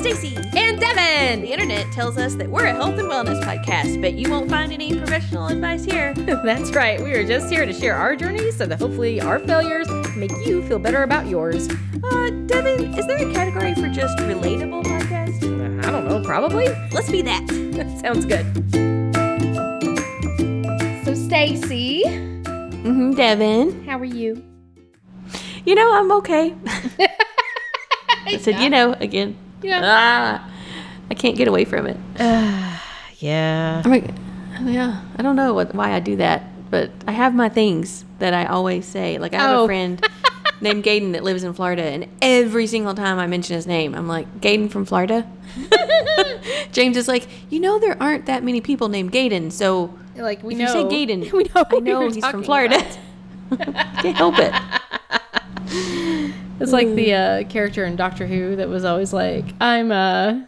Stacy. And Devin. The internet tells us that we're a health and wellness podcast, but you won't find any professional advice here. That's right. We are just here to share our journeys so that hopefully our failures make you feel better about yours. Uh, Devin, is there a category for just relatable podcast? I don't know, probably. Let's be that. Sounds good. So, Stacy, Mm-hmm, Devin. how are you? You know, I'm okay. I said, you know, again. Yeah. Ah, I can't get away from it. Yeah. I'm like, yeah, I don't know what, why I do that, but I have my things that I always say. Like I have Oh. a friend named Gaden that lives in Florida, and every single time I mention his name, I'm like, Gaden from Florida. James is like, you know, there aren't that many people named Gaden, so Like we if know. you say Gaden, we know. I know he's from Florida. Can't help it. It's like the uh, character in Doctor Who that was always like, I'm uh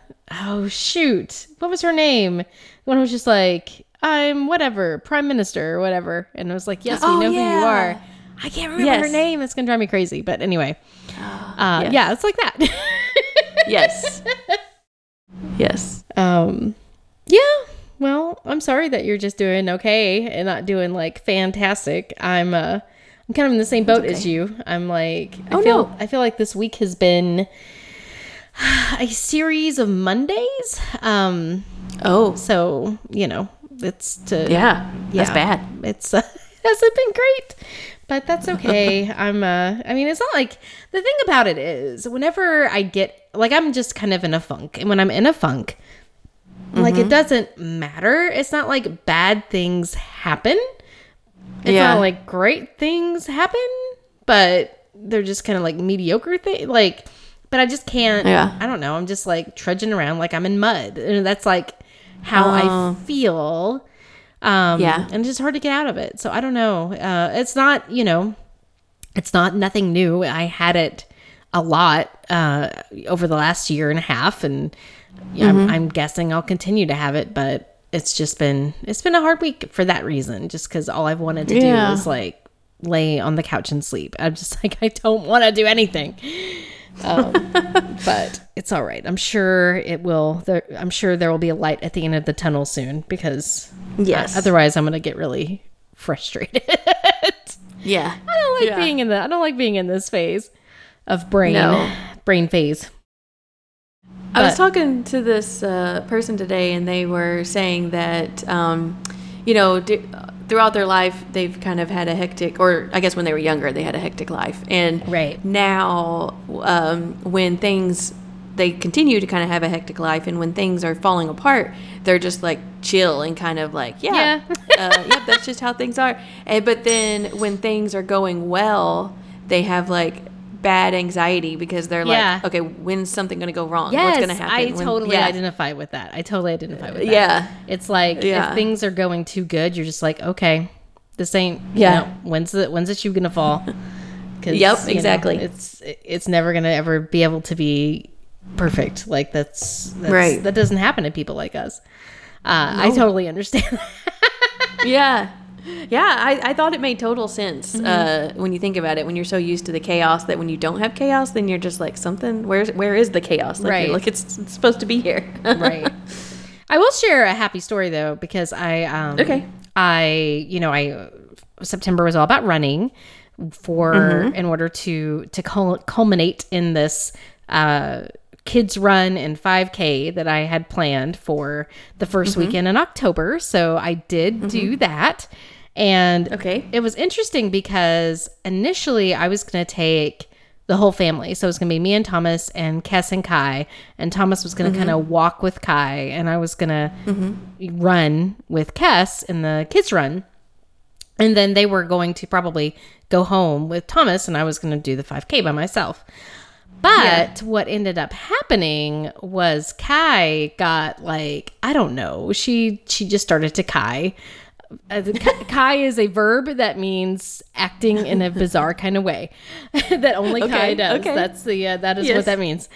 oh shoot. What was her name? The one who was just like, I'm whatever, Prime Minister or whatever. And it was like, Yes, we Oh, know who you are. I can't remember her name. It's gonna drive me crazy. But anyway. Uh, yes. yeah, it's like that. Yes. Yes. um yeah. Well, I'm sorry that you're just doing okay and not doing like fantastic. I'm uh I'm kind of in the same boat as you. I'm like I Oh, feel no. I feel like this week has been a series of Mondays. Um Oh, so, you know, it's to yeah. That's yeah, bad. It's uh, hasn't been great, but that's okay. I'm uh I mean, it's not like the thing about it is whenever I get like I'm just kind of in a funk. And when I'm in a funk, like Mm-hmm. it doesn't matter. It's not like bad things happen. It's Yeah. not like great things happen, but they're just kind of like mediocre thing like but I just can't Yeah. I don't know. I'm just like trudging around like I'm in mud. And that's like how I Oh. feel. Um, Yeah. And it's just hard to get out of it. So I don't know. Uh, it's not, you know, it's not nothing new. I had it a lot uh, over the last year and a half. And yeah, Mm-hmm. I'm, I'm guessing I'll continue to have it. But it's just been, it's been a hard week for that reason. Just because all I've wanted to Yeah. do is like lay on the couch and sleep. I'm just like, I don't want to do anything Um, but it's all right. I'm sure it will. There, I'm sure there will be a light at the end of the tunnel soon because Yes. uh, otherwise I'm gonna get really frustrated. Yeah, I don't like Yeah. being in the. I don't like being in this phase of brain No. brain phase. I was talking to this uh, person today, and they were saying that, um, you know, d- throughout their life, they've kind of had a hectic, or I guess when they were younger, they had a hectic life. And Right. now, um, when things, they continue to kind of have a hectic life, and when things are falling apart, they're just like chill and kind of like, yeah, uh, yep, that's just how things are. And, but then when things are going well, they have like, bad anxiety because they're Yeah. like, okay, when's something going to go wrong? Yes, What's going to happen? I When- totally yeah. identify with that. I totally identify with that. Yeah. It's like Yeah. if things are going too good, you're just like, okay, this ain't. Yeah. Yeah. when's the when's the shoe gonna fall? 'Cause, Yep, you know, exactly. it's it's never gonna ever be able to be perfect. Like that's, that's Right. That doesn't happen to people like us. Uh, I totally understand. Yeah. Yeah, I, I thought it made total sense Mm-hmm. uh, when you think about it. When you're so used to the chaos that when you don't have chaos, then you're just like something. Where's where is the chaos? Like, Right. Like it's, it's supposed to be here. right. I will share a happy story though because I um Okay. I you know I September was all about running for Mm-hmm. in order to to culminate in this uh kids run and 5k that I had planned for the 1st Mm-hmm. weekend in October so I did do that and Okay. it was interesting because initially I was going to take the whole family. So it was going to be me and Thomas and Kess and Kai. And Thomas was going to kind of mm-hmm. walk with Kai, and I was going to mm-hmm. run with Kess in the kids' run. And then they were going to probably go home with Thomas, and I was going to do the 5K by myself. But what ended up happening was Kai got like I don't know. She she just started to Kai. Uh, the Kai- Kai is a verb that means acting in a bizarre kind of way that only Kai Okay, does. okay. That's the uh, that is Yes. what that means.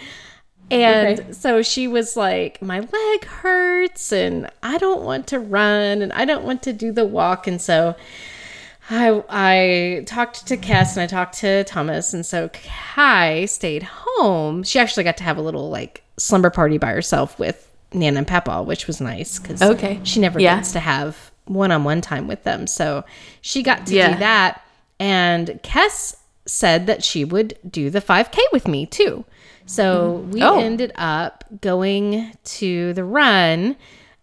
And Okay. so she was like, My leg hurts and I don't want to run and I don't want to do the walk. And so I I talked to Cass and I talked to Thomas. And so Kai stayed home. She actually got to have a little like slumber party by herself with Nan and Papa, which was nice because Okay. she never Yeah. gets to have one on one time with them. So she got to Yeah. do that. And Kess said that she would do the 5K with me too. So we Oh. ended up going to the run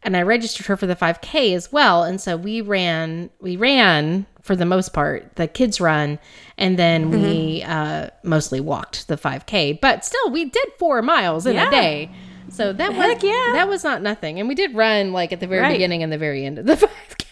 and I registered her for the 5K as well. And so we ran, we ran for the most part, the kids run, and then we Mm-hmm. uh, mostly walked the 5K. But still, we did four miles in Yeah. a day. So that was Heck yeah. that was not nothing. And we did run like at the very Right. beginning and the very end of the 5K.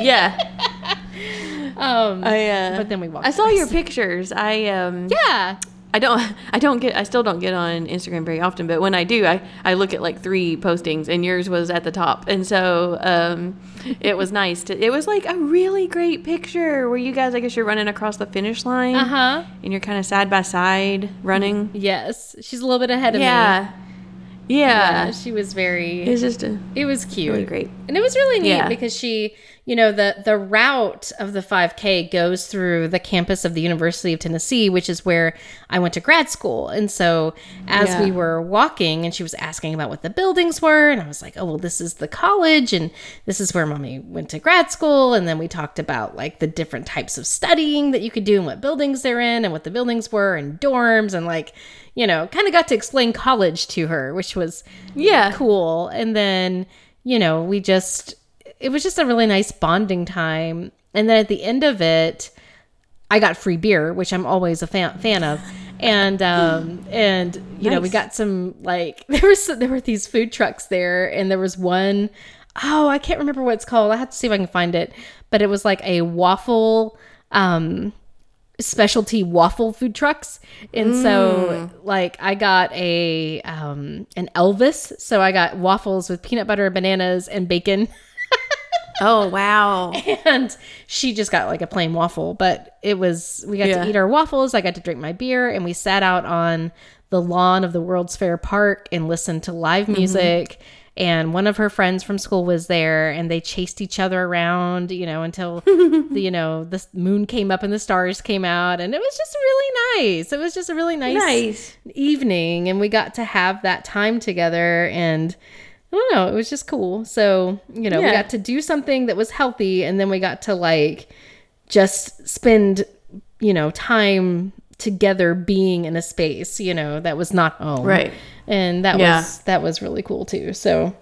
Yeah. um, I uh, But then we walked I saw the your pictures. I um yeah. I don't I don't get I still don't get on Instagram very often, but when I do, I I look at like three postings and yours was at the top. And so um it was nice to it was like a really great picture where you guys I guess you're running across the finish line Uh huh. and you're kind of side by side running. Yes, she's a little bit ahead of me. Yeah. Yeah. Yeah, she was very. It's just a It was cute. really great. And it was really neat Yeah. because she, you know, the the route of the 5K goes through the campus of the University of Tennessee, which is where I went to grad school. And so as Yeah. we were walking and she was asking about what the buildings were, and I was like, "Oh, well, this is the college and this is where mommy went to grad school." And then we talked about like the different types of studying that you could do and what buildings they're in and what the buildings were and dorms and like, you know, kind of got to explain college to her, which was Yeah. cool. And then, you know, we just, it was just a really nice bonding time. And then at the end of it, I got free beer, which I'm always a fan, fan of. And, um, and, you know, we got some, like, there was, there were these food trucks there and there was one, oh, I can't remember what it's called. I have to see if I can find it, but it was like a waffle, um, specialty waffle food trucks and so like i got a um an elvis so i got waffles with peanut butter bananas and bacon Oh wow. and she just got like a plain waffle but it was we got Yeah. to eat our waffles i got to drink my beer and we sat out on the lawn of the world's fair park and listened to live Mm-hmm. music and one of her friends from school was there and they chased each other around you know until the you know the moon came up and the stars came out and it was just really nice it was just a really nice, Nice. evening and we got to have that time together and I don't know, it was just cool. So, you know, we got to do something that was healthy and then we got to like just spend, you know, time together being in a space, you know, that was not home. Right. And that Yeah. was that was really cool too. So,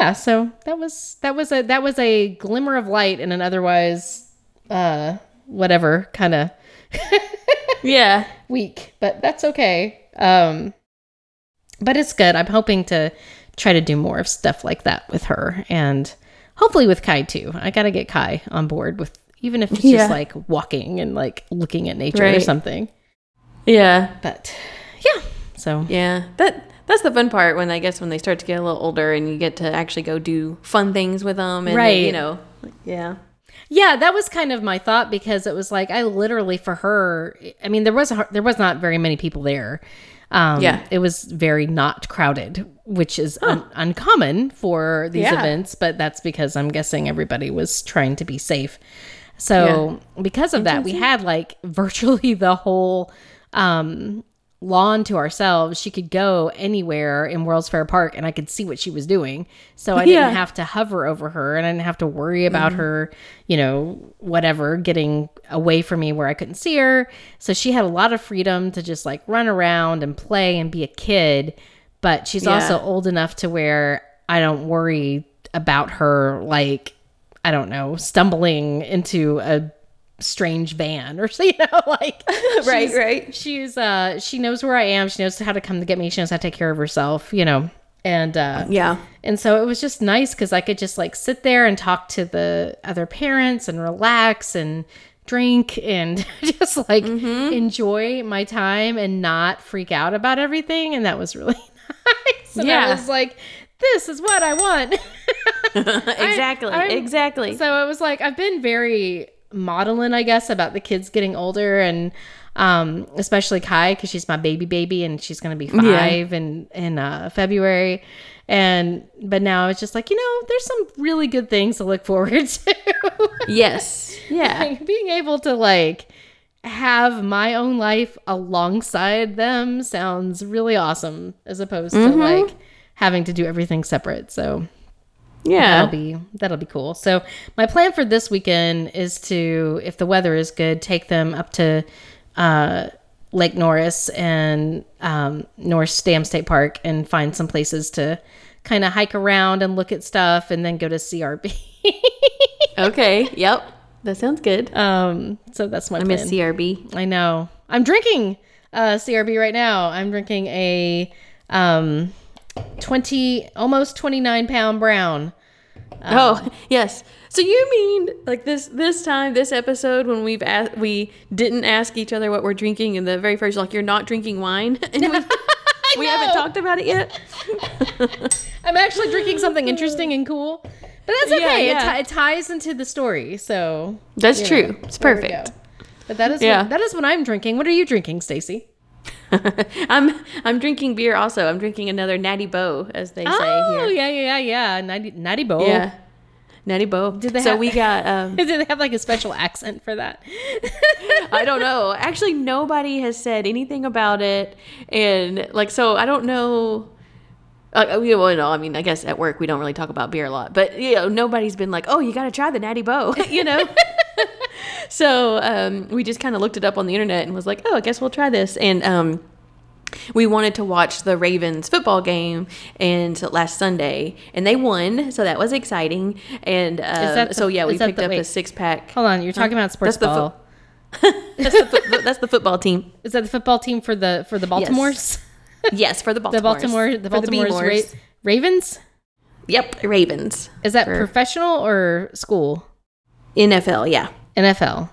yeah, so that was that was a that was a glimmer of light in an otherwise uh whatever kind of Yeah. week, but that's okay. Um, but it's good. I'm hoping to try to do more of stuff like that with her and hopefully with Kai too. I got to get Kai on board with even if it's Yeah. just like walking and like looking at nature or something. Yeah. But yeah, so Yeah, that that's the fun part when I guess when they start to get a little older and you get to actually go do fun things with them, and Right. They, you know, yeah, yeah, that was kind of my thought because it was like I literally for her. I mean, there was a, there was not very many people there. Um, Yeah. it was very not crowded, which is un- uncommon for these Yeah. events, but that's because I'm guessing everybody was trying to be safe. So because of that, we had like virtually the whole um, lawn to ourselves. She could go anywhere in World's Fair Park, and I could see what she was doing. So I didn't Yeah. have to hover over her, and I didn't have to worry about mm-hmm. her, you know, whatever getting away from me where I couldn't see her. So she had a lot of freedom to just like run around and play and be a kid. But she's Yeah. also old enough to where I don't worry about her like I don't know, stumbling into a strange van or so, you know, like Right, right. She's uh she knows where I am. She knows how to come to get me. She knows how to take care of herself, you know. And uh yeah, and so it was just nice because I could just like sit there and talk to the other parents and relax and drink and just like enjoy my time and not freak out about everything. And that was really nice. And I Yeah. was like, this is what I want. exactly, I'm- exactly. So it was like I've been very modeling, I guess, about the kids getting older and um especially Kai because she's my baby baby and she's gonna be five in in uh February. And but now it's just like, you know, there's some really good things to look forward to. yes, yeah, like being able to like have my own life alongside them sounds really awesome as opposed to like having to do everything separate. So Yeah. that'll be that'll be cool. So my plan for this weekend is to, if the weather is good, take them up to uh, Lake Norris and um, Norris Dam State Park and find some places to kind of hike around and look at stuff, and then go to CRB. okay. Yep. That sounds good. um, so that's my I plan. miss CRB. I know. I'm drinking uh, CRB right now. I'm drinking a um, 20, almost 29 pound brown. oh yes. So you mean like this this time this episode when we've asked we didn't ask each other what we're drinking in the very first like you're not drinking wine and we, we haven't talked about it yet. I'm actually drinking something interesting and cool. But that's okay. yeah. It, ti- it ties into the story. So That's true. know, It's perfect. But that is Yeah. what, that is what I'm drinking. What are you drinking, Stacy? I'm I'm drinking beer also. I'm drinking another Natty Boh as they say here. Oh, yeah, yeah, yeah, yeah. Natty, Natty Boh. Yeah. Natty Boh. Did they so have- we got um Did they have like a special accent for that? I don't know. Actually, nobody has said anything about it, and like, so I don't know. Uh, we well, no, I mean, I guess at work we don't really talk about beer a lot, but you know, nobody's been like, "Oh, you got to try the Natty Boh," you know. so um, we just kind of looked it up on the internet and was like, "Oh, I guess we'll try this." And um, we wanted to watch the Ravens football game and last Sunday, and they won, so that was exciting. And uh, the- so yeah, we picked the- up a six pack. Hold on, you're talking about sports That's the fo- ball. That's the, that's the football team. Is that the football team for the for the Baltimores? Yes, for the the Baltimore. Baltimore the Baltimore's Ra- Ravens? Yep, Ravens. Is that For- professional or school? NFL, yeah. NFL.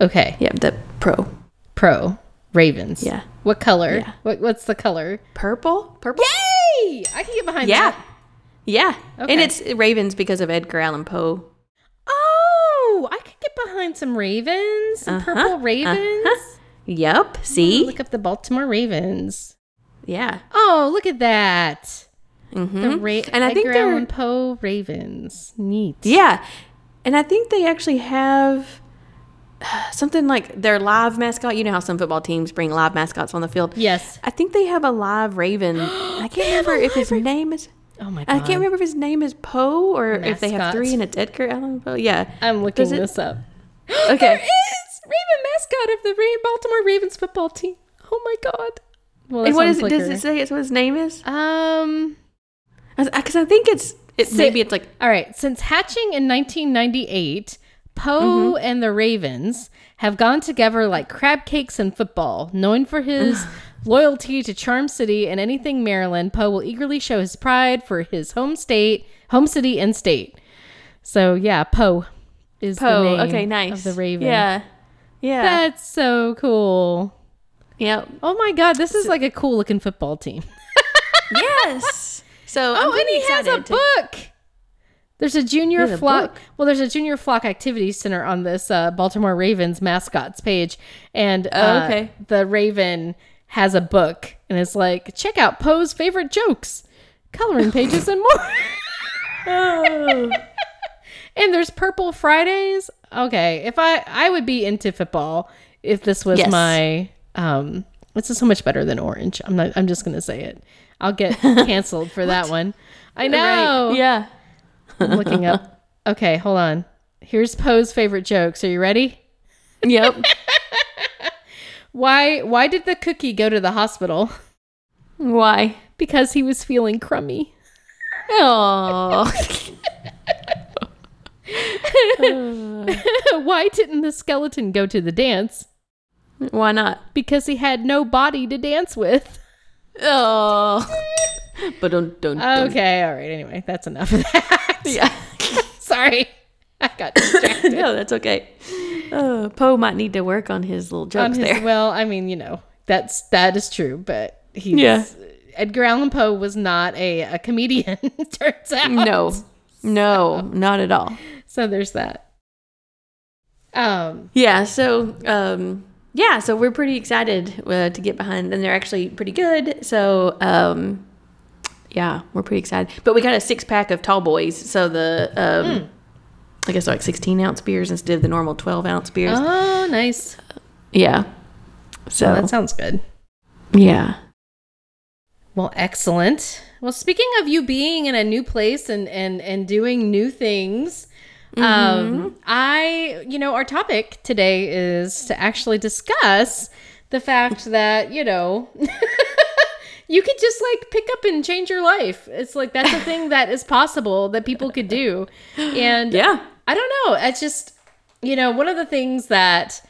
Okay. Yeah, the pro. Pro. Ravens. Yeah. What color? Yeah. What what's the color? Purple? Purple? Yay! I can get behind Yeah. that. Yeah. Okay. And it's Ravens because of Edgar Allan Poe. Oh, I could get behind some Ravens. Some Uh-huh, purple Ravens. uh-huh. Yep. See? Look up the Baltimore Ravens. Yeah. Oh, look at that. hmm The Ra- And I think Edgar they're Allan Poe Ravens. Neat. Yeah. And I think they actually have something like their live mascot. You know how some football teams bring live mascots on the field? Yes. I think they have a live raven. I can't remember if his live name is Oh my god. I can't remember if his name is Poe or if they have three and it's Edgar Allan Poe. Yeah. I'm looking Does it- this up. Okay. there is Raven mascot of the Baltimore Ravens football team. Oh my god. Well, And what on it? Does it say it's what his name is? Um. Because I think it's it, Si- maybe it's like All right. Since hatching in 1998, Poe Mm-hmm. and the Ravens have gone together like crab cakes and football. Known for his loyalty to Charm City and anything Maryland, Poe will eagerly show his pride for his home state, home city, and state. So yeah, Poe is the Poe. name Okay, nice. of the Raven. Yeah, yeah, That's so cool. Yep. Oh my god, this is like a cool looking football team. yes. So I'm Oh, and he has a to- book. There's a junior has a flock. book? Well, there's a junior flock activity center on this uh, Baltimore Ravens mascots page, and Oh, uh, okay. the Raven has a book, and it's like check out Poe's favorite jokes, coloring pages, and more. Oh. and there's Purple Fridays. Okay, if I I would be into football if this was Yes. my um. This is so much better than Orange. I'm not. I'm just gonna say it. I'll get canceled for that one. I know. Right. Yeah. I'm looking up. Okay, hold on. Here's Poe's favorite jokes. Are you ready? Yep. Why why did the cookie go to the hospital? Why? Because he was feeling crummy. Oh. Why didn't the skeleton go to the dance? Why not? Because he had no body to dance with. Oh. But don't don't. Okay, all right. Anyway, that's enough of that. Yeah. Sorry. I got distracted. no, that's okay. Uh, Poe might need to work on his little jokes his, there. well, I mean, you know, that's that is true, but he's Yeah. Edgar Allan Poe was not a, a comedian, turns out. No, no, not at all. So there's that. Um Yeah. So, um, yeah. So we're pretty excited uh, to get behind, and they're actually pretty good. So, um, yeah, we're pretty excited. But we got a six pack of tall boys. So the, um, I guess like sixteen ounce beers instead of the normal twelve ounce beers. Oh, nice. Yeah. So Well, that sounds good. yeah. Well, excellent. Well, speaking of you being in a new place and and and doing new things, um, I you know our topic today is to actually discuss the fact that you know you could just like pick up and change your life. It's like that's a thing that is possible that people could do, and Yeah. I don't know. It's just, you know, one of the things that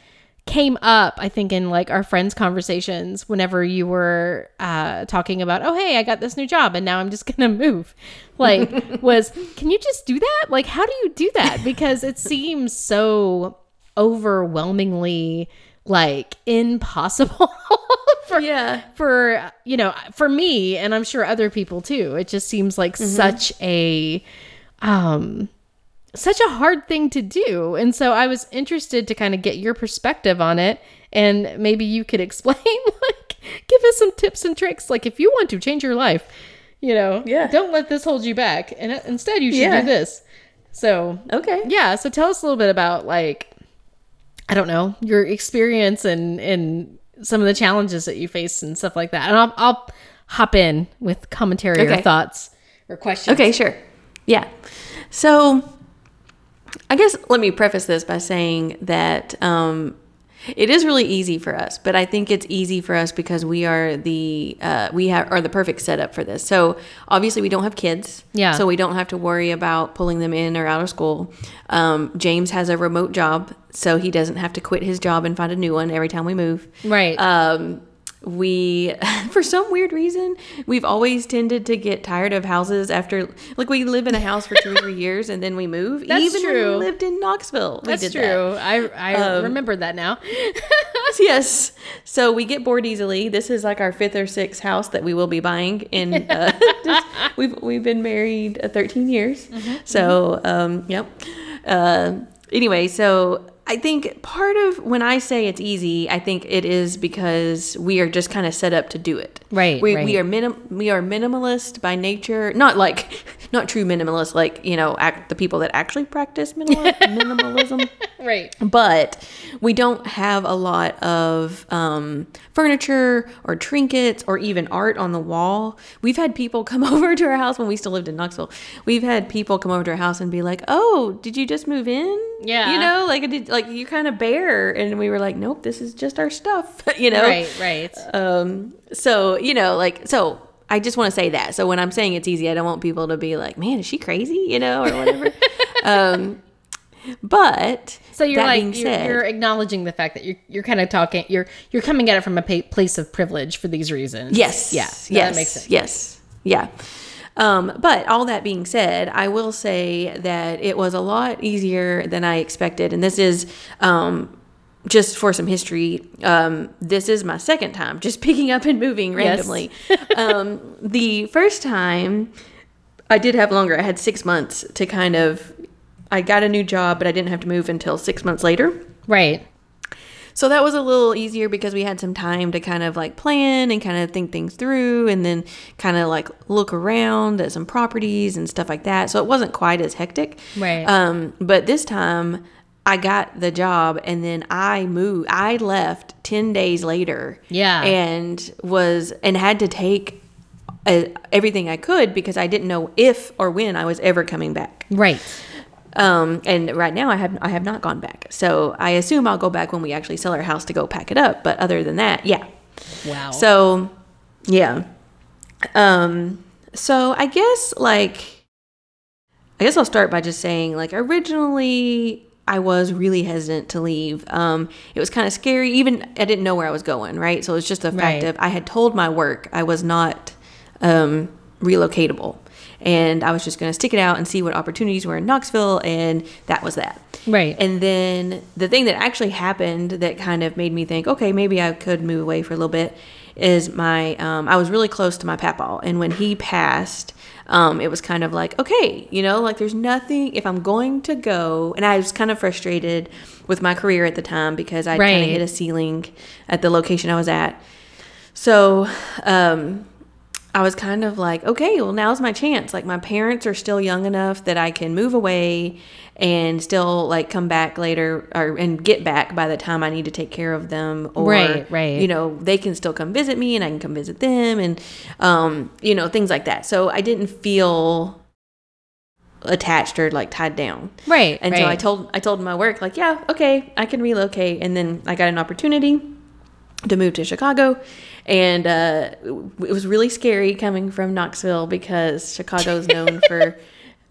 came up, I think, in like our friends' conversations whenever you were uh, talking about, oh, hey, I got this new job and now I'm just going to move. Like, was, can you just do that? Like, how do you do that? Because it seems so overwhelmingly like impossible for Yeah. for you know for me and i'm sure other people too it just seems like such a um such a hard thing to do and so i was interested to kind of get your perspective on it and maybe you could explain like give us some tips and tricks like if you want to change your life you know Yeah. don't let this hold you back and uh, instead you should Yeah. do this so Okay. yeah so tell us a little bit about like i don't know your experience and and some of the challenges that you face and stuff like that and i'll, I'll hop in with commentary or thoughts or questions Okay, sure. Yeah. So I guess let me preface this by saying that um, it is really easy for us, but I think it's easy for us because we are the uh, we have are the perfect setup for this. So obviously we don't have kids, Yeah. So we don't have to worry about pulling them in or out of school. Um, James has a remote job, so he doesn't have to quit his job and find a new one every time we move right um, we for some weird reason we've always tended to get tired of houses after like we live in a house for two or three years and then we move That's even when true. we lived in knoxville we that's true. I i Um, remember that now. Yes. So we get bored easily. This is like our fifth or sixth house that we will be buying in uh, just- we've we've been married uh, 13 years. Mm-hmm, so um yep. Uh, anyway so I think part of when I say it's easy, I think it is because we are just kind of set up to do it. Right, We, right. we are minim- we are minimalist by nature. Not like not true minimalist, like you know, act, the people that actually practice minimal- minimalism right but we don't have a lot of um, furniture or trinkets or even art on the wall. We've had people come over to our house when we still lived in Knoxville. We've had people come over to our house and be like, "Oh, did you just move in?" Yeah. you know, like did, like you're kind of bare, and we were like, "Nope, this is just our stuff," you know, right right um, so you know, like so. I just want to say that. So when I'm saying it's easy, I don't want people to be like, "Man, is she crazy?" You know, or whatever. um, but so you're like you're, said- you're acknowledging the fact that you're you're kind of talking you're you're coming at it from a place of privilege for these reasons Yes. yeah Yes. that makes sense Yes. Yeah. Um, but all that being said, I will say that it was a lot easier than I expected. And this is um, just for some history. Um, this is my second time just picking up and moving Yes. randomly. um, the first time I did have longer, I had six months to kind of. I got a new job, but I didn't have to move until six months later. right So that was a little easier because we had some time to kind of like plan and kind of think things through and then kind of like look around at some properties and stuff like that. So it wasn't quite as hectic. Right. Um, but this time I got the job and then I moved. I left 10 days later. Yeah. And was, and had to take uh, everything I could because I didn't know if or when I was ever coming back. right Um, and right now I have I have not gone back. So I assume I'll go back when we actually sell our house to go pack it up. But other than that, yeah. wow So yeah. Um so I guess like I guess I'll start by just saying like originally I was really hesitant to leave. Um it was kind of scary even I didn't know where I was going, right? So it's just a fact Right. of I had told my work I was not um relocatable. And I was just going to stick it out and see what opportunities were in Knoxville and that was that. right And then the thing that actually happened that kind of made me think, okay, maybe I could move away for a little bit, is my um, I was really close to my papaw, and when he passed, um, it was kind of like, okay, you know, like there's nothing. If I'm going to go, and I was kind of frustrated with my career at the time because I kind Right. of hit a ceiling at the location I was at. So, um, I was kind of like, okay, well, now's my chance. Like, my parents are still young enough that I can move away and still like come back later or and get back by the time I need to take care of them. Or, right, right. You know, they can still come visit me and I can come visit them and, um, you know, things like that. So I didn't feel attached or like tied down. Right. And right. so I told I told my work like, yeah, okay, I can relocate. And then I got an opportunity to move to Chicago, and uh, it was really scary coming from Knoxville because Chicago is known for.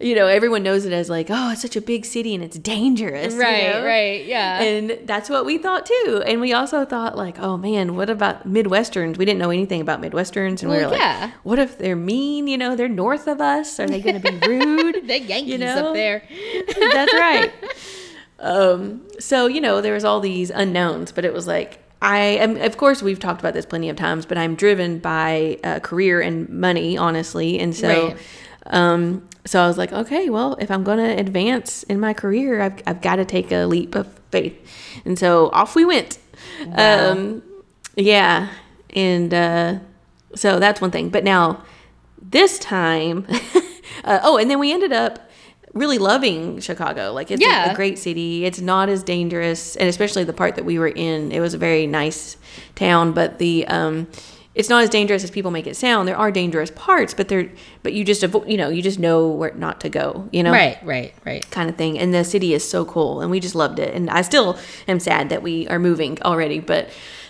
You know, everyone knows it as like, oh, it's such a big city and it's dangerous. you Right, know? right, yeah. And that's what we thought too. And we also thought like, oh man, what about Midwesterns? We didn't know anything about Midwesterns, and we Well, were like, yeah. what if they're mean? You know, they're north of us. Are they going to be rude? the Yankees you know? up there. That's right. Um, so you know, there was all these unknowns, but it was like I am. Of course, we've talked about this plenty of times, but I'm driven by uh, career and money, honestly, and so. Right. Um, so I was like, okay, well, if I'm going to advance in my career, I've, I've got to take a leap of faith. And so off we went. Wow. Um, yeah. And uh, so that's one thing. But now, this time, uh, oh, and then we ended up really loving Chicago. Like, it's a- a, great city. It's not as dangerous. And especially the part that we were in, it was a very nice town. But the, um, it's not as dangerous as people make it sound. There are dangerous parts, but they're, but you just, avo- you know, you just know where not to go, you know? Right, right, right. kind of thing. And the city is so cool, and we just loved it. And I still am sad that we are moving already, but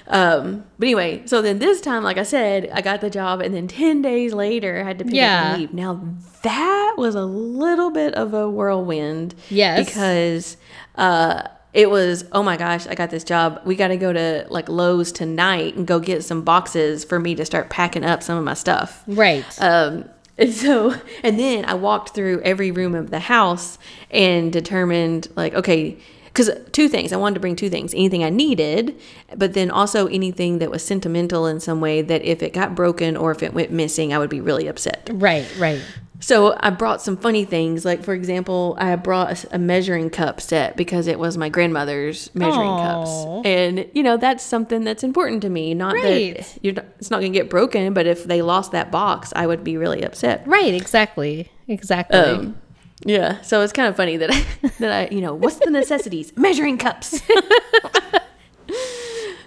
um, but anyway. So then this time, like I said, I got the job, and then ten days later, I had to pick Yeah. up and leave. Now that was a little bit of a whirlwind, Yes. because uh, it was oh my gosh, I got this job. We got to go to like Lowe's tonight and go get some boxes for me to start packing up some of my stuff. Right. Um, and so, and then I walked through every room of the house and determined, like, okay, because two things. I wanted to bring two things anything I needed, but then also anything that was sentimental in some way that if it got broken or if it went missing, I would be really upset. right, right. So I brought some funny things. Like, for example, I brought a measuring cup set because it was my grandmother's measuring Aw. cups. And, you know, that's something that's important to me. Not Right. that you're not, it's not going to get broken, but if they lost that box, I would be really upset. Right, exactly. Exactly. Um, yeah, so it's kind of funny that I, that I, you know, what's the necessities? Measuring cups.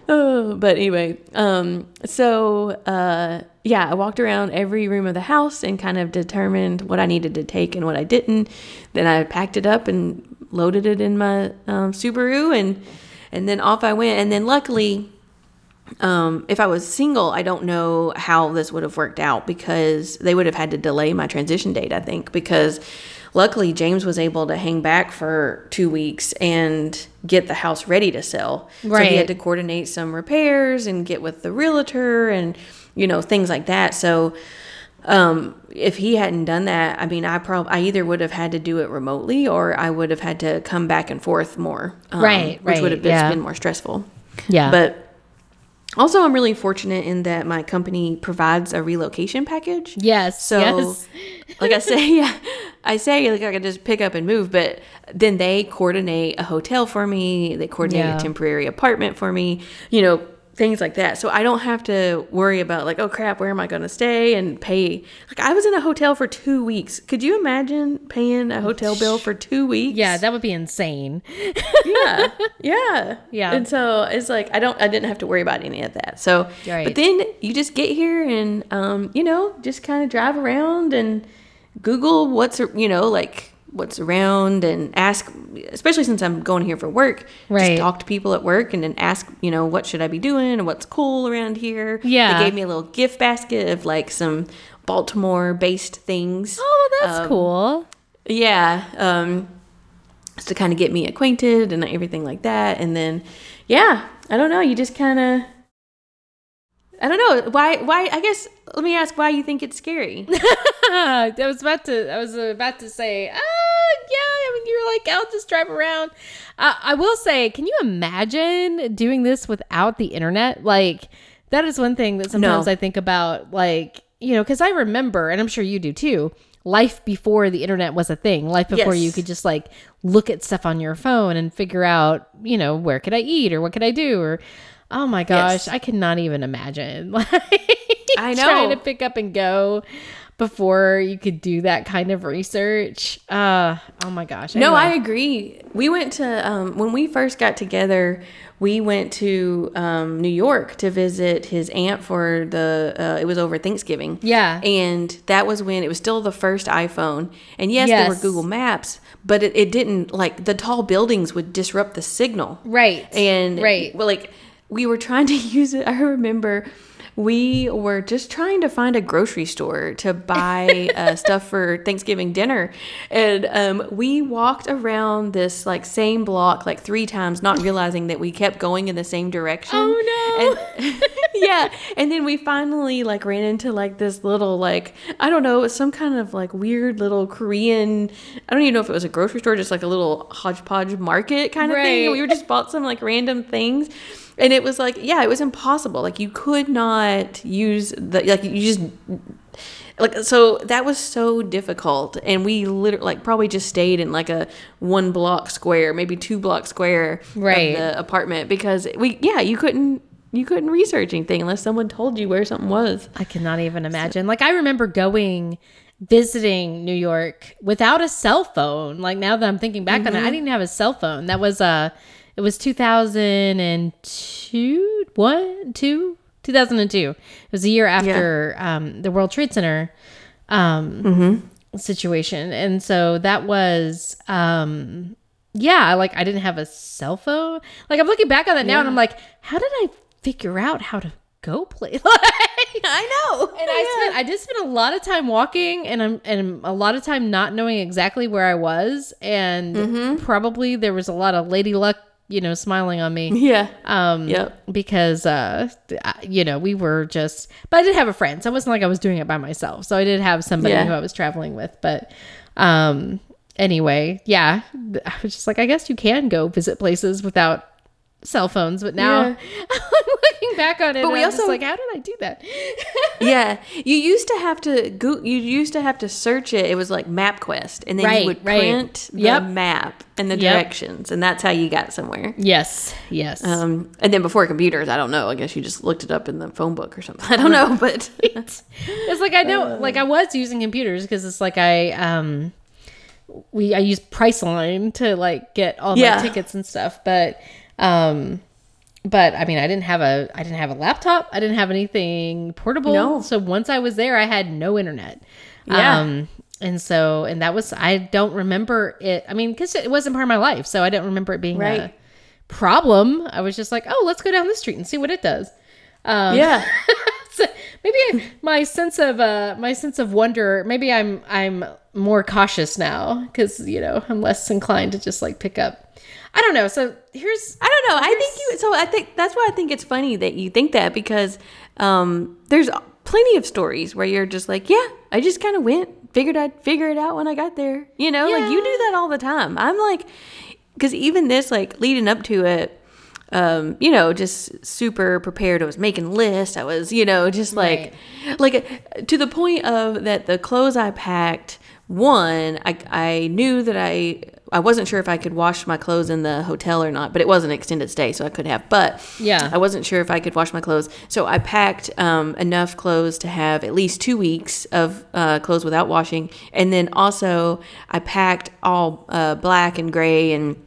oh, but anyway, um, so uh, yeah, I walked around every room of the house and kind of determined what I needed to take and what I didn't. Then I packed it up and loaded it in my um, Subaru, and and then off I went. And then luckily, um, if I was single, I don't know how this would have worked out because they would have had to delay my transition date, I think, because luckily James was able to hang back for two weeks and get the house ready to sell. So he had to coordinate some repairs and get with the realtor and, you know, things like that. So, um, if he hadn't done that, I mean, I probably, I either would have had to do it remotely or I would have had to come back and forth more. um, Right, Which would have been, yeah. been more stressful. yeah. But also, I'm really fortunate in that my company provides a relocation package. yes. So, yes. like I say, yeah, I say like I can just pick up and move, but then they coordinate a hotel for me. They coordinate Yeah. a temporary apartment for me. You know, things like that. So I don't have to worry about like, oh crap, where am I going to stay and pay? Like I was in a hotel for two weeks. Could you imagine paying a hotel bill for two weeks? Yeah, that would be insane. yeah yeah Yeah. and so it's like i don't i didn't have to worry about any of that so Right. but then you just get here and um you know just kind of drive around and google what's you know like what's around and ask especially since i'm going here for work Right. just talk to people at work and then ask you know what should i be doing and what's cool around here Yeah. they gave me a little gift basket of like some baltimore based things Oh, that's Um, cool. yeah um just to kind of get me acquainted and everything like that and then yeah i don't know you just kind of i don't know why why i guess let me ask why you think it's scary I was about to. I was about to say, ah, yeah. I mean, you're like, I'll just drive around. Uh, I will say, can you imagine doing this without the internet? Like, that is one thing that sometimes No. I think about. Like, you know, because I remember, and I'm sure you do too. Life before the internet was a thing. Life before Yes. you could just like look at stuff on your phone and figure out, you know, where could I eat or what could I do or. Oh my gosh, Yes. I could not even imagine. I know. trying to pick up and go before you could do that kind of research. Uh, oh my gosh. No, I agree. We went to um, when we first got together. We went to um, New York to visit his aunt for the. Uh, it was over Thanksgiving. Yeah. and that was when it was still the first iPhone. And yes, there were Google Maps, but it, it didn't like the tall buildings would disrupt the signal. Right. And Right. well, like we were trying to use it. I remember we were just trying to find a grocery store to buy uh, stuff for Thanksgiving dinner, and um, we walked around this like same block like three times, not realizing that we kept going in the same direction. Oh, no. And, yeah, and then we finally like ran into like this little like I don't know, it was some kind of like weird little Korean. I don't even know if it was a grocery store, just like a little hodgepodge market kind of thing. And we were just bought some like random things. And it was like, yeah, it was impossible. Like you could not use the like you just like so that was so difficult and we literally like probably just stayed in like a one block square maybe two block square Right. of the apartment because we yeah you couldn't you couldn't research anything unless someone told you where something was I cannot even imagine. Like I remember going visiting New York without a cell phone. Like now that I'm thinking back on it, I didn't have a cell phone. That was uh it was 2002, one, two, 2002. It was a year after um the World Trade Center um situation. And so that was um yeah, like I didn't have a cell phone. Like I'm looking back on that now and I'm like, how did I figure out how to go play? Like, i know and I spent I did spend a lot of time walking and I'm and a lot of time not knowing exactly where I was and Mm-hmm. probably there was a lot of lady luck, you know, smiling on me. yeah Um Yep. because uh you know, we were just but I did have a friend. So it wasn't like I was doing it by myself. So I did have somebody Yeah. who I was traveling with, but um anyway, yeah, I was just like I guess you can go visit places without cell phones, but now Yeah. I'm looking back on it But and we also- like how did I do that? yeah you used to have to go you used to have to search it it was like mapquest and then Right, you would right. print the Yep. map and the Yep. directions and that's how you got somewhere Yes, yes. um, and then before computers, I don't know. I guess you just looked it up in the phone book or something. I don't know, but it's like I know, like I was using computers because it's like I um we I use Priceline to like get all Yeah. my tickets and stuff, but um but I mean I didn't have a I didn't have a laptop. I didn't have anything portable. No. So once I was there, I had no internet. Yeah. Um and so and that was I don't remember it. I mean, because it wasn't part of my life, so I don't remember it being a problem. I was just like, oh, let's go down the street and see what it does. Um, yeah, so maybe my sense of uh my sense of wonder maybe i'm i'm more cautious now because you know i'm less inclined to just like pick up i don't know so here's I don't know. I think you. So I think that's why I think it's funny that you think that because um, there's plenty of stories where you're just like, yeah, I just kind of went, figured I'd figure it out when I got there. You know, like you do that all the time. I'm like, because even this, like leading up to it. Um, you know, just super prepared. I was making lists. I was, you know, just like, like uh, to the point of that the clothes I packed. One, I I knew that I I wasn't sure if I could wash my clothes in the hotel or not, but it was an extended stay, so I could have. But Yeah. I wasn't sure if I could wash my clothes, so I packed um, enough clothes to have at least two weeks of uh, clothes without washing, and then also I packed all uh, black and gray and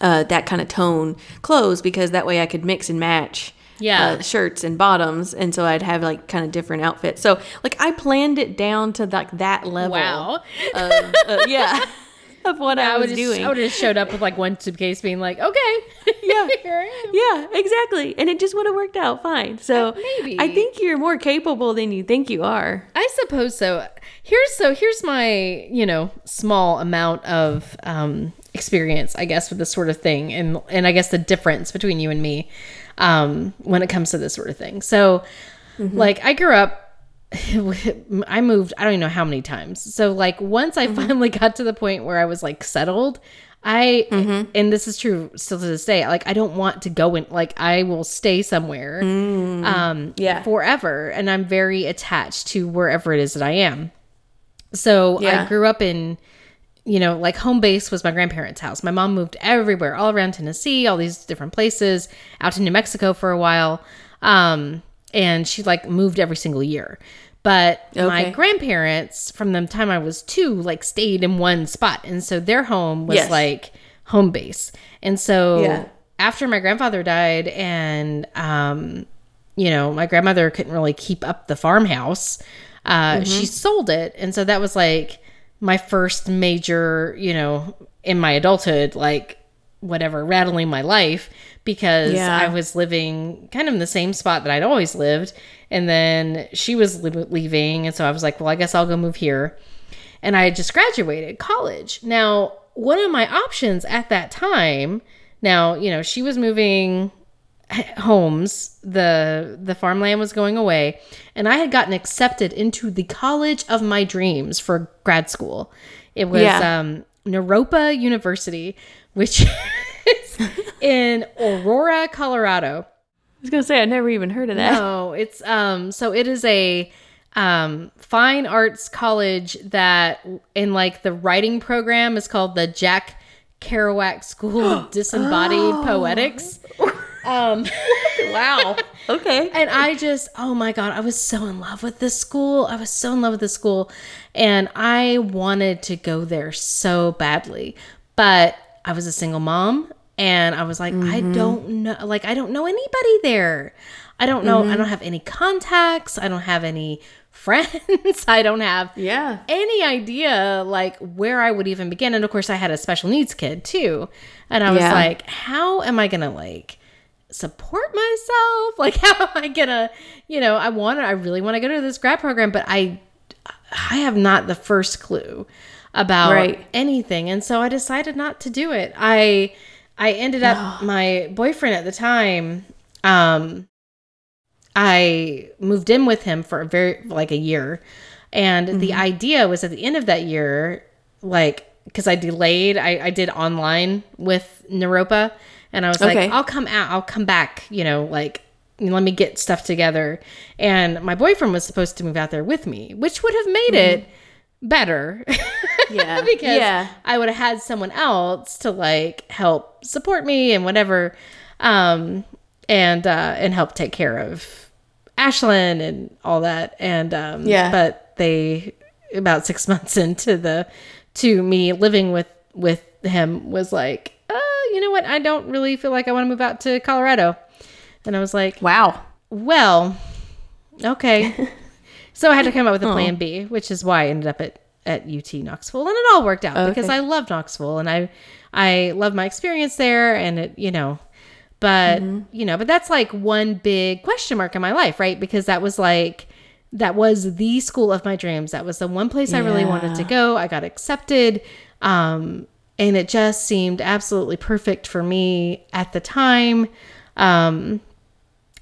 uh, that kind of tone clothes because that way I could mix and match. Yeah. uh, shirts and bottoms, and so I'd have like kind of different outfits. So like I planned it down to like that level. wow Of, uh, yeah, of what I, i was doing. i would have showed up with like one suitcase being like okay Yeah. here I am. Yeah, exactly. And it just would have worked out fine. So Uh, maybe. I think you're more capable than you think you are. I suppose so. Here's so here's my you know small amount of um, experience, I guess, with this sort of thing, and and I guess the difference between you and me um, when it comes to this sort of thing. So, like, I grew up. I moved. I don't even know how many times. So, like, once I finally got to the point where I was like settled. I and this is true still to this day. Like I don't want to go in. Like I will stay somewhere um, Yeah. forever, and I'm very attached to wherever it is that I am. So Yeah. I grew up in, you know, like home base was my grandparents' house. My mom moved everywhere, all around Tennessee, all these different places, out to New Mexico for a while. Um, and she like moved every single year. But my grandparents, from the time I was two, like stayed in one spot, and so their home was Yes. like home base. And so Yeah. after my grandfather died, and um, you know, my grandmother couldn't really keep up the farmhouse. Uh, She sold it, and so that was like my first major, you know, in my adulthood, like whatever, rattling my life because Yeah. I was living kind of in the same spot that I'd always lived, and then she was li- leaving, and so I was like, well, I guess I'll go move here and I had just graduated college. Now, one of my options at that time, now, you know, she was moving homes, the the farmland was going away, and I had gotten accepted into the college of my dreams for grad school. It was Yeah. um Naropa University, which is in Aurora, Colorado. I was gonna say I never even heard of that. No, it's um so it is a um fine arts college that in like the writing program is called the Jack Kerouac School of Disembodied Poetics. Um Wow. okay. and I just oh my god, I was so in love with this school. I was so in love with this school and I wanted to go there so badly. But I was a single mom and I was like I mm-hmm. don't know like I don't know anybody there. I don't know I mm-hmm. don't have any contacts. I don't have any friends. I don't have Yeah. any idea like where I would even begin. And of course, I had a special needs kid too. And I was Yeah. like, how am I going to like support myself? Like, how am I going to, you know, I want to, I really want to go to this grad program, but I, I have not the first clue about Right. anything. And so I decided not to do it. I, I ended up, my boyfriend at the time, um, I moved in with him for a very like a year. And the idea was at the end of that year, like, because I delayed, I, I did online with Naropa. And I was Okay. like, I'll come out, I'll come back, you know, like, let me get stuff together. And my boyfriend was supposed to move out there with me, which would have made it better. Yeah. because Yeah. I would have had someone else to like help support me and whatever, um, and uh, and help take care of Ashlyn and all that. And um, Yeah. but they about six months into the to me living with with him was like, uh, you know what? I don't really feel like I want to move out to Colorado. And I was like, Wow. well, okay. so I had to come up with a plan B, which is why I ended up at, at UT Knoxville. And it all worked out because I love Knoxville and I I love my experience there and it, you know, but you know, but that's like one big question mark in my life, right? Because that was like that was the school of my dreams. That was the one place I really wanted to go. I got accepted. Um and it just seemed absolutely perfect for me at the time. Um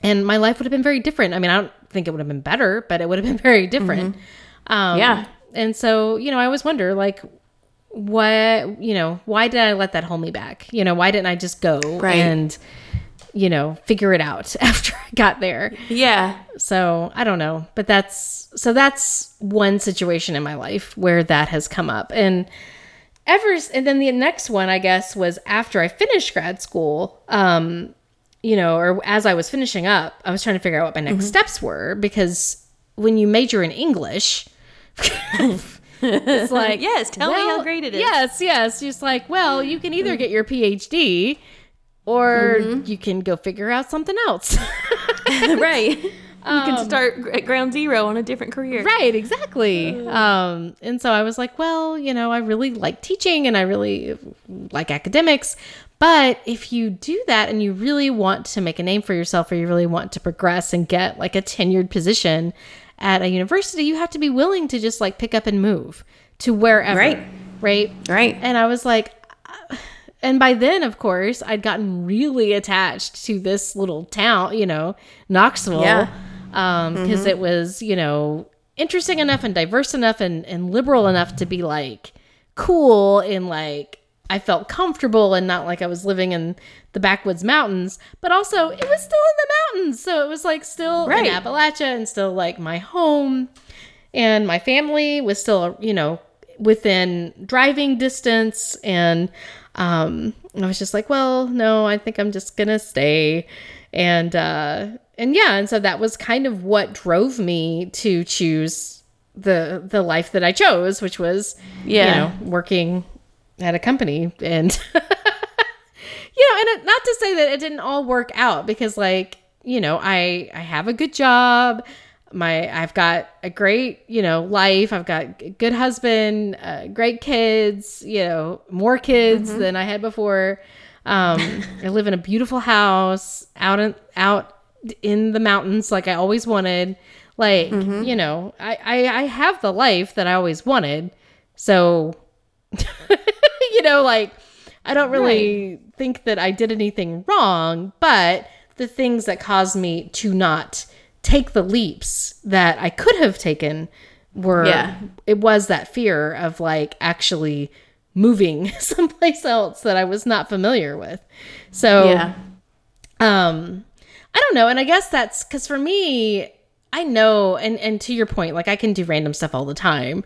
and my life would have been very different. I mean, I don't think it would have been better, but it would have been very different. Um, Yeah. And so, you know, I always wonder, like, what, you know, why did I let that hold me back? You know, why didn't I just go Right. and, you know, figure it out after I got there? Yeah. So I don't know, but that's so that's one situation in my life where that has come up, and ever and then the next one I guess was after I finished grad school. Um, you know, or as I was finishing up, I was trying to figure out what my next steps were because when you major in English. it's like Yes, tell me how great it is. Yes, yes. Just like, well, you can either get your PhD or Mm-hmm. you can go figure out something else. right. You can start at ground zero on a different career. Right, exactly. Um, and so I was like, well, you know, I really like teaching and I really like academics. But if you do that and you really want to make a name for yourself or you really want to progress and get like a tenured position at a university, you have to be willing to just like pick up and move to wherever. Right. Right. Right. And I was like, uh, and by then, of course, I'd gotten really attached to this little town, you know, Knoxville. Yeah. Um, because it was, you know, interesting enough and diverse enough and, and liberal enough to be like cool and like I felt comfortable and not like I was living in the backwoods mountains, but also it was still in the mountains. So it was like still Right. in Appalachia and still like my home and my family was still you know within driving distance and um i was just like well no i think i'm just gonna stay and uh and yeah and so that was kind of what drove me to choose the the life that i chose which was yeah you know working at a company and you know and it, not to say that it didn't all work out because like you know i i have a good job my I've got a great, you know, life. I've got a good husband, uh, great kids, you know, more kids mm-hmm. than I had before. Um, I live in a beautiful house out in out in the mountains like I always wanted. Like, mm-hmm. you know, I, I I have the life that I always wanted. So you know, like I don't really right. think that I did anything wrong, but the things that caused me to not take the leaps that I could have taken were yeah. it was that fear of like actually moving someplace else that I was not familiar with. So yeah. um I don't know and I guess that's cuz for me I know and and to your point like I can do random stuff all the time.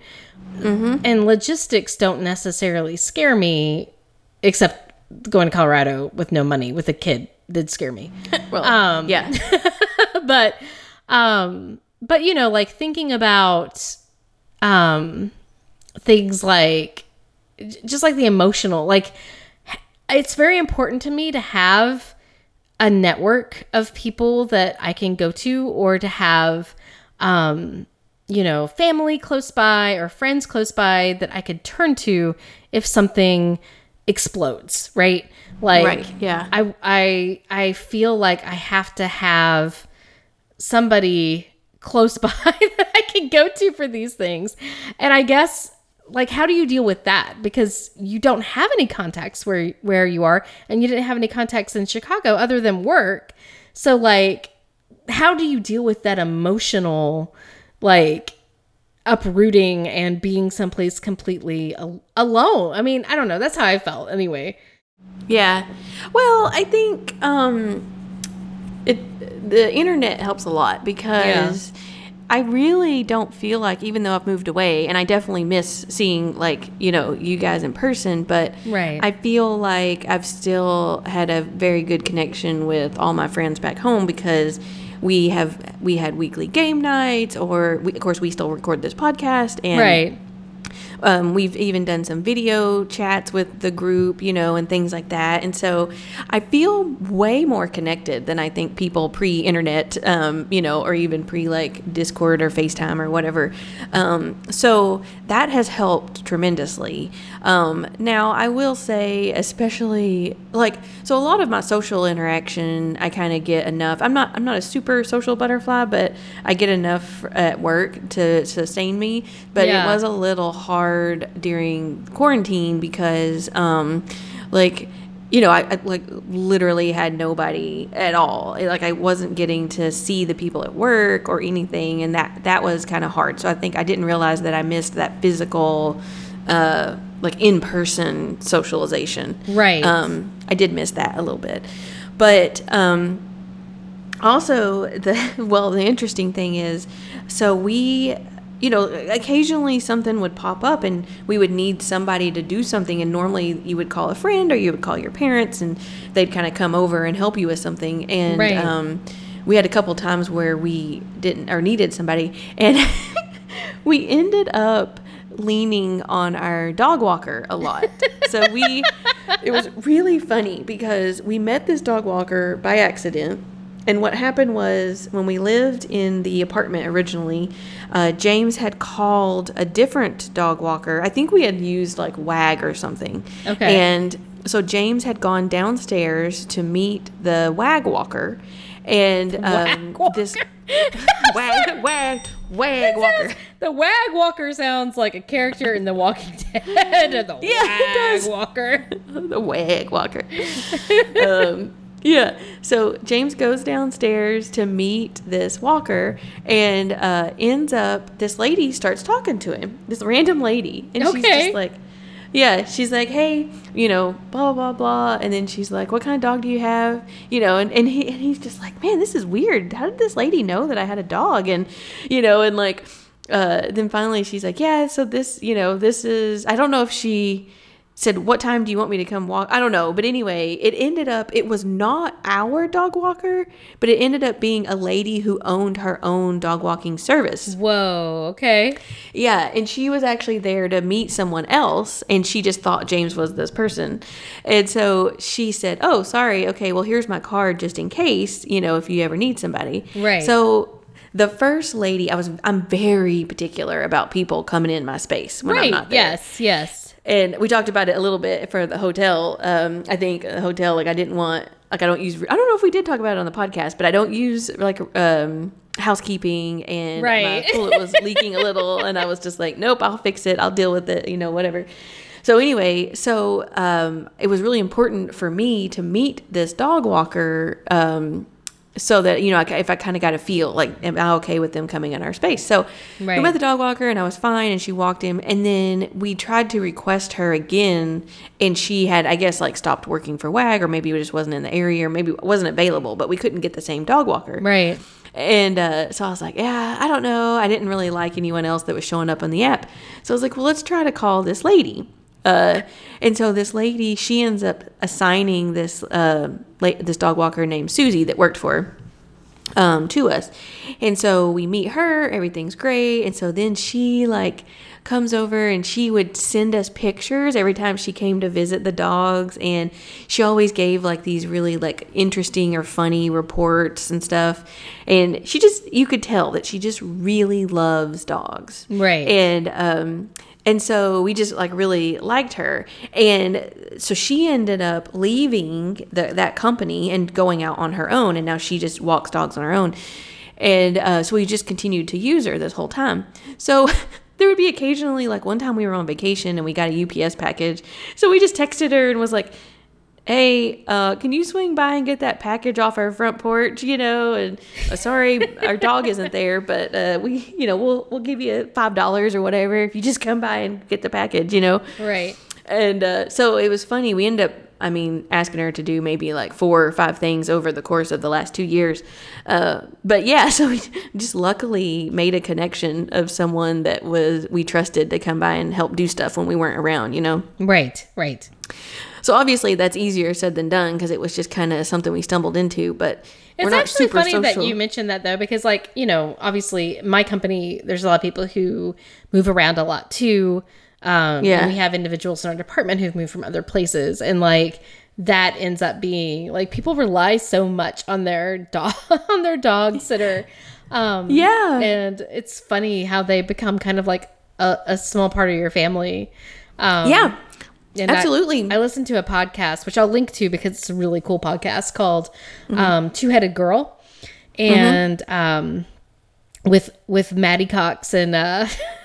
Mm-hmm. And logistics don't necessarily scare me except going to Colorado with no money with a kid did scare me. well, um yeah. but um, but you know, like thinking about um things like just like the emotional, like it's very important to me to have a network of people that I can go to or to have um you know, family close by or friends close by that I could turn to if something explodes, right? Like right, yeah. I I I feel like I have to have somebody close by that I can go to for these things. And I guess like how do you deal with that because you don't have any contacts where where you are and you didn't have any contacts in Chicago other than work. So like how do you deal with that emotional like uprooting and being someplace completely al- alone? I mean, I don't know. That's how I felt anyway. Yeah. Well, I think um it the internet helps a lot because yeah. I really don't feel like even though I've moved away and I definitely miss seeing like, you know, you guys in person, but right. I feel like I've still had a very good connection with all my friends back home because we have we had weekly game nights or we, of course we still record this podcast and right um, we've even done some video chats with the group, you know, and things like that. And so I feel way more connected than I think people pre internet, um, you know, or even pre like Discord or FaceTime or whatever. Um, so that has helped tremendously. Um, now, I will say, especially like, so a lot of my social interaction, I kind of get enough. I'm not, I'm not a super social butterfly, but I get enough at work to sustain me. But yeah. it was a little hard during quarantine because, um, like, you know, I, I, like literally had nobody at all. Like I wasn't getting to see the people at work or anything, and that that was kind of hard. So I think I didn't realize that I missed that physical uh, like in person socialization. Right. Um, I did miss that a little bit, but um, also the well, the interesting thing is, so we. You know, occasionally something would pop up and we would need somebody to do something. And normally you would call a friend or you would call your parents and they'd kind of come over and help you with something. And right. um, we had a couple times where we didn't or needed somebody. And we ended up leaning on our dog walker a lot. so we, it was really funny because we met this dog walker by accident. And what happened was when we lived in the apartment originally, uh, James had called a different dog walker. I think we had used like WAG or something. Okay. And so James had gone downstairs to meet the WAG walker. And um, this wag, wag, wag walker. The wag walker sounds like a character in The Walking Dead. the yeah, wag walker. the wag walker. um, yeah. So James goes downstairs to meet this walker and uh, ends up, this lady starts talking to him, this random lady. And okay. she's just like, yeah, she's like, hey, you know, blah, blah, blah. And then she's like, what kind of dog do you have? You know, and, and, he, and he's just like, man, this is weird. How did this lady know that I had a dog? And, you know, and like, uh, then finally she's like, yeah, so this, you know, this is, I don't know if she said, What time do you want me to come walk? I don't know. But anyway, it ended up, it was not our dog walker, but it ended up being a lady who owned her own dog walking service. Whoa, okay. Yeah. And she was actually there to meet someone else. And she just thought James was this person. And so she said, Oh, sorry. Okay. Well, here's my card just in case, you know, if you ever need somebody. Right. So, the first lady, I was, I'm very particular about people coming in my space when I'm not there Yes, yes. And we talked about it a little bit for the hotel. Um, I think a hotel like I didn't want like I don't use I don't know if we did talk about it on the podcast, but I don't use like um, housekeeping and Right. my toilet was leaking a little, and I was just like, nope, I'll fix it, I'll deal with it, you know, whatever. So anyway, so um, it was really important for me to meet this dog walker. Um, so that you know, if I kind of got a feel like, am I okay with them coming in our space? So Right. we met the dog walker, and I was fine, and she walked him, and then we tried to request her again, and she had, I guess, like stopped working for WAG, or maybe it just wasn't in the area, or maybe it wasn't available, but we couldn't get the same dog walker. Right. And uh, so I was like, yeah, I don't know. I didn't really like anyone else that was showing up on the app. So I was like, well, let's try to call this lady. Uh, and so this lady, she ends up assigning this uh, la- this dog walker named Susie that worked for her um, to us. And so we meet her, everything's great. And so then she like comes over and she would send us pictures every time she came to visit the dogs. And she always gave like these really like interesting or funny reports and stuff. And she just, you could tell that she just really loves dogs. Right. And, um, and so we just like really liked her. And so she ended up leaving the, that company and going out on her own. And now she just walks dogs on her own. And uh, so we just continued to use her this whole time. So there would be occasionally, like one time we were on vacation and we got a UPS package. So we just texted her and was like, hey, uh, can you swing by and get that package off our front porch? You know, and uh, sorry, our dog isn't there, but uh, we, you know, we'll we'll give you five dollars or whatever if you just come by and get the package. You know, Right. and uh, so it was funny. We end up, I mean, asking her to do maybe like four or five things over the course of the last two years. Uh, but yeah, so we just luckily made a connection of someone that was we trusted to come by and help do stuff when we weren't around. You know. Right. Right. So obviously that's easier said than done because it was just kind of something we stumbled into. But we're It's not actually super funny that you mentioned that though, because like you know, obviously my company, there's a lot of people who move around a lot too. Um, Yeah. And we have individuals in our department who've moved from other places, and like that ends up being like people rely so much on their dog on their dog sitter. Um, Yeah. and it's funny how they become kind of like a, a small part of your family. Um, yeah, and I- absolutely. I, listened to a podcast, which I'll link to because it's a really cool podcast called Mm-hmm. um, Two Headed Girl, and um, with with Maddie Cox and uh,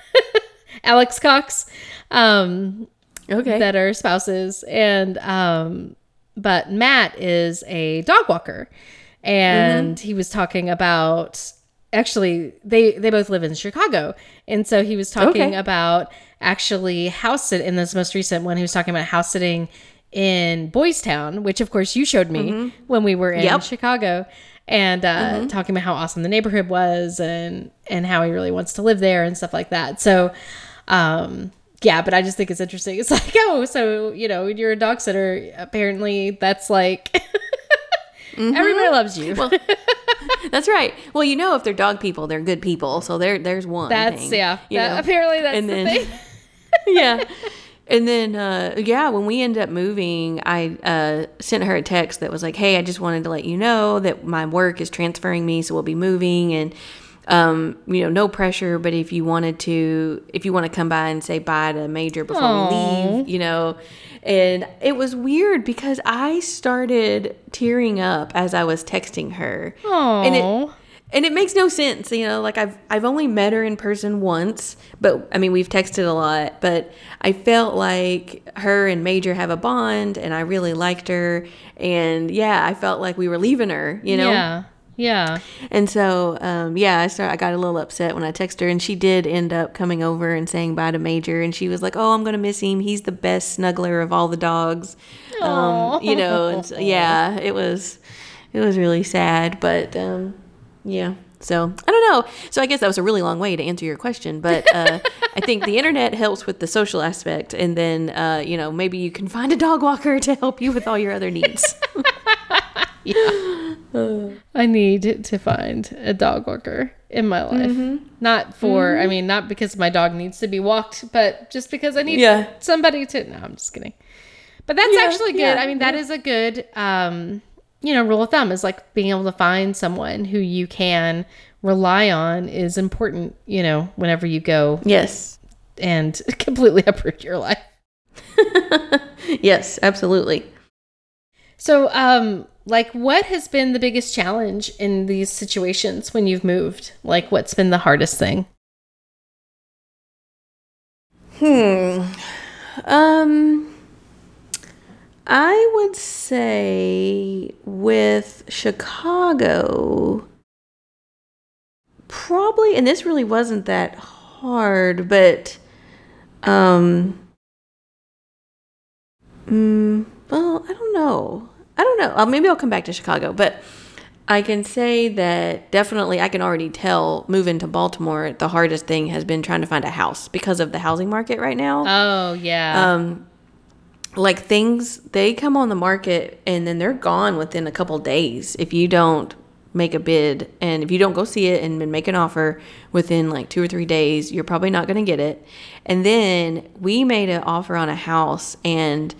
Alex Cox, um, okay. that are spouses, and um, but Matt is a dog walker, and he was talking about actually they they both live in Chicago, and so he was talking Okay. about actually house sit in this most recent one. He was talking about house sitting in Boys Town, which of course you showed me when we were in Yep. Chicago. And uh, talking about how awesome the neighborhood was, and and how he really wants to live there and stuff like that. So, um, yeah, but I just think it's interesting. It's like, oh, so you know, you're a dog sitter. Apparently, that's like everybody loves you. well, that's right. Well, you know, if they're dog people, they're good people. So there, there's one. that's thing, yeah. you that- know? apparently, that's and the then thing. yeah and then uh, yeah when we ended up moving i uh, sent her a text that was like hey i just wanted to let you know that my work is transferring me so we'll be moving and um, you know no pressure but if you wanted to if you want to come by and say bye to major before Aw. we leave you know? And it was weird because i started tearing up as i was texting her. Aww. and it and it makes no sense you know? Like i've i've only met her in person once but i mean we've texted a lot but i felt like her and major have a bond and i really liked her. And yeah i felt like we were leaving her you know? Yeah, yeah. and so um, yeah i started i got a little upset when i texted her and she did end up coming over and saying bye to major and she was like oh i'm gonna miss him he's the best snuggler of all the dogs um, you know and so, yeah it was it was really sad but um, yeah So I don't know. So I guess that was a really long way to answer your question, but uh, I think the internet helps with the social aspect, and then uh, you know maybe you can find a dog walker to help you with all your other needs. yeah. I need to find a dog walker in my life. Mm-hmm. Not for, mm-hmm. I mean, not because my dog needs to be walked, but just because I need yeah. somebody to. No, I'm just kidding. But that's yeah, actually good. Yeah, I mean, that is a good, um, you know, rule of thumb is like being able to find someone who you can rely on is important, you know, whenever you go. Yes. And completely uproot your life. yes, absolutely. So, um, like, what has been the biggest challenge in these situations when you've moved? Like, what's been the hardest thing? Hmm. Um, I would say with Chicago, probably, and this really wasn't that hard, but, um, mm, well, I don't know. I don't know. Uh, maybe I'll come back to Chicago, but I can say that definitely I can already tell moving to Baltimore, the hardest thing has been trying to find a house because of the housing market right now. Oh, yeah. Um, like things they come on the market and then they're gone within a couple days if you don't make a bid and if you don't go see it and make an offer within like two or three days you're probably not going to get it and then we made an offer on a house and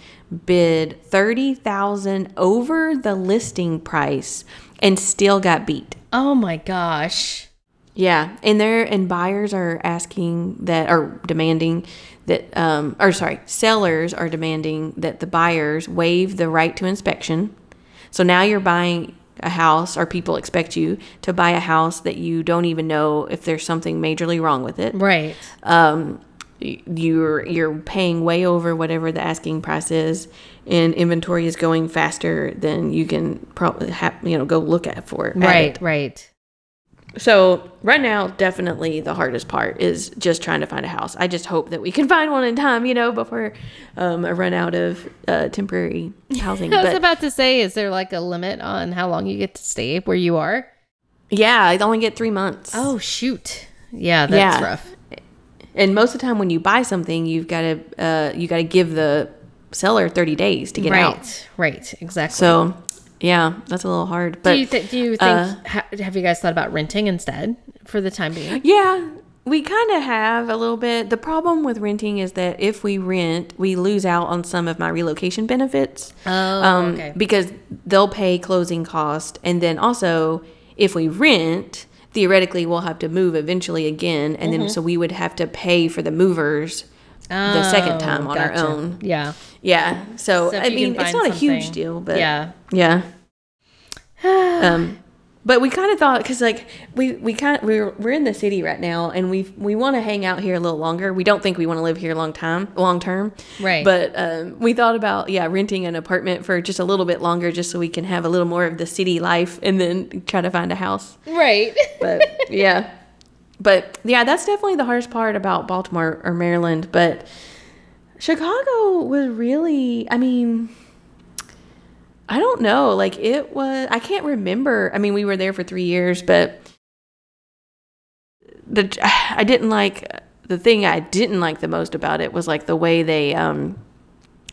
bid 30000 over the listing price and still got beat oh my gosh yeah and there and buyers are asking that or demanding that, um, or sorry, sellers are demanding that the buyers waive the right to inspection. So now you're buying a house, or people expect you to buy a house that you don't even know if there's something majorly wrong with it. Right. Um, you're you're paying way over whatever the asking price is, and inventory is going faster than you can probably have, you know go look at for it. Right. Right. So right now, definitely the hardest part is just trying to find a house. I just hope that we can find one in time, you know, before um, I run out of uh, temporary housing. I was but, about to say, is there like a limit on how long you get to stay where you are? Yeah, I only get three months. Oh shoot! Yeah, that's yeah. rough. And most of the time, when you buy something, you've got to uh, you got to give the seller 30 days to get right, out. Right, Right. exactly. So yeah, that's a little hard. But do you, th- do you think? Uh, ha- have you guys thought about renting instead for the time being? Yeah, we kind of have a little bit. The problem with renting is that if we rent, we lose out on some of my relocation benefits. Oh, um, okay. Because they'll pay closing cost, and then also if we rent, theoretically we'll have to move eventually again, and mm-hmm. then so we would have to pay for the movers. Oh, the second time on gotcha. our own. Yeah. Yeah. So, so I mean, it's not a huge deal, but yeah. Yeah. um, but we kind of thought because like we we kind we're we're in the city right now and we we want to hang out here a little longer. We don't think we want to live here long time long term. Right. But um, we thought about yeah renting an apartment for just a little bit longer just so we can have a little more of the city life and then try to find a house. Right. But yeah. But yeah, that's definitely the hardest part about Baltimore or Maryland. But Chicago was really, I mean, I don't know. Like it was, I can't remember. I mean, we were there for three years, but the I didn't like the thing I didn't like the most about it was like the way they um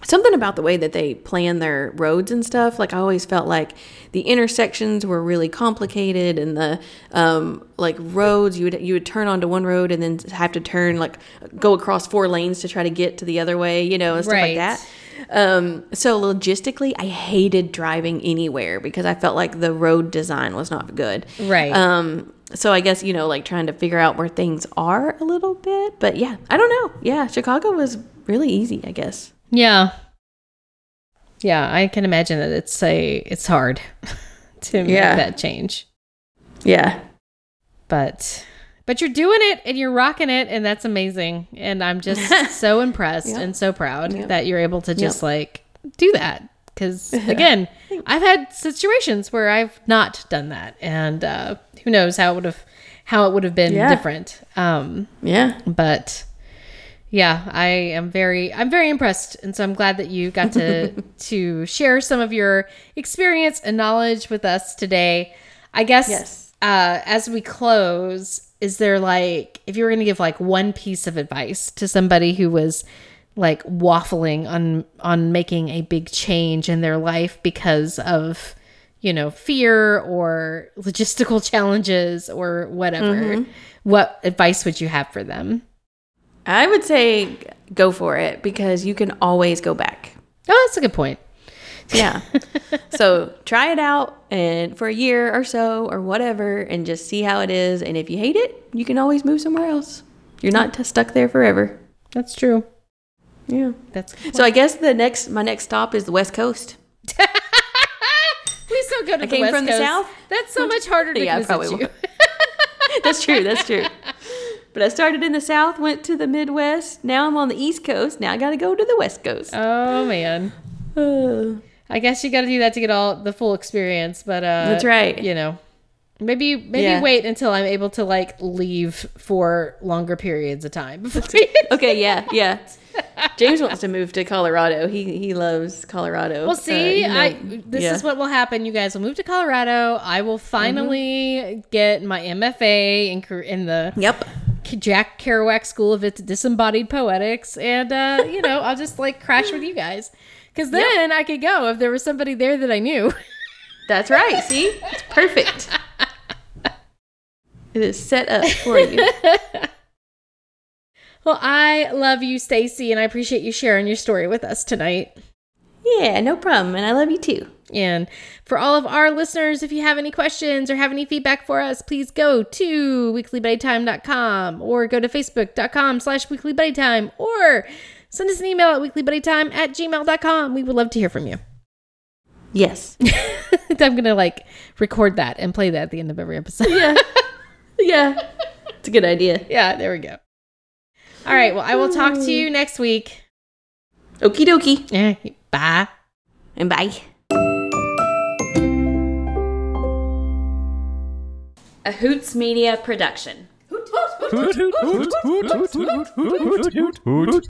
something about the way that they plan their roads and stuff like i always felt like the intersections were really complicated and the um, like roads you would you would turn onto one road and then have to turn like go across four lanes to try to get to the other way you know and stuff right. like that um, so logistically i hated driving anywhere because i felt like the road design was not good right um, so I guess you know, like trying to figure out where things are a little bit, but yeah, I don't know. Yeah, Chicago was really easy, I guess. Yeah. Yeah, I can imagine that it's a it's hard to yeah. make that change. Yeah. But but you're doing it and you're rocking it and that's amazing. And I'm just so impressed yep. and so proud yep. that you're able to just yep. like do that cuz again, I've had situations where I've not done that and uh who knows how it would have how it would have been yeah. different. Um yeah. But yeah, I am very I'm very impressed and so I'm glad that you got to to share some of your experience and knowledge with us today. I guess yes. uh, as we close, is there like, if you were going to give like one piece of advice to somebody who was like waffling on on making a big change in their life because of you know fear or logistical challenges or whatever mm-hmm. what advice would you have for them? I would say go for it because you can always go back. Oh that's a good point yeah so try it out and for a year or so or whatever and just see how it is and if you hate it you can always move somewhere else you're not t- stuck there forever that's true yeah, that's so. I guess the next my next stop is the West Coast. we still go to I the came West from Coast. the South. That's so much harder to yeah, visit probably you. that's true. That's true. But I started in the South, went to the Midwest. Now I'm on the East Coast. Now I got to go to the West Coast. Oh man. Uh, I guess you got to do that to get all the full experience. But uh, that's right. You know, maybe maybe yeah. wait until I'm able to like leave for longer periods of time. okay. Yeah. Yeah. James wants to move to Colorado. He he loves Colorado. Well, see, uh, you know, I this yeah. is what will happen. You guys will move to Colorado. I will finally mm-hmm. get my MFA in in the Yep. Jack Kerouac School of Disembodied Poetics, and uh, you know, I'll just like crash with you guys, because then yep. I could go if there was somebody there that I knew. That's right. See, it's perfect. it is set up for you. Well, I love you, Stacy, and I appreciate you sharing your story with us tonight. Yeah, no problem. And I love you too. And for all of our listeners, if you have any questions or have any feedback for us, please go to weeklybuddytime.com or go to facebook.com slash weeklybuddytime or send us an email at weeklybuddytime at gmail.com. We would love to hear from you. Yes. I'm going to like record that and play that at the end of every episode. Yeah. Yeah. It's a good idea. Yeah, there we go. All right. Well, I will talk to you next week. Okie dokie. Yeah. Bye. And bye. A Hoots Media production. Hoot, hoot, hoot, hoot, hoot, hoot, hoot, hoot, hoot, hoot, hoot, hoot.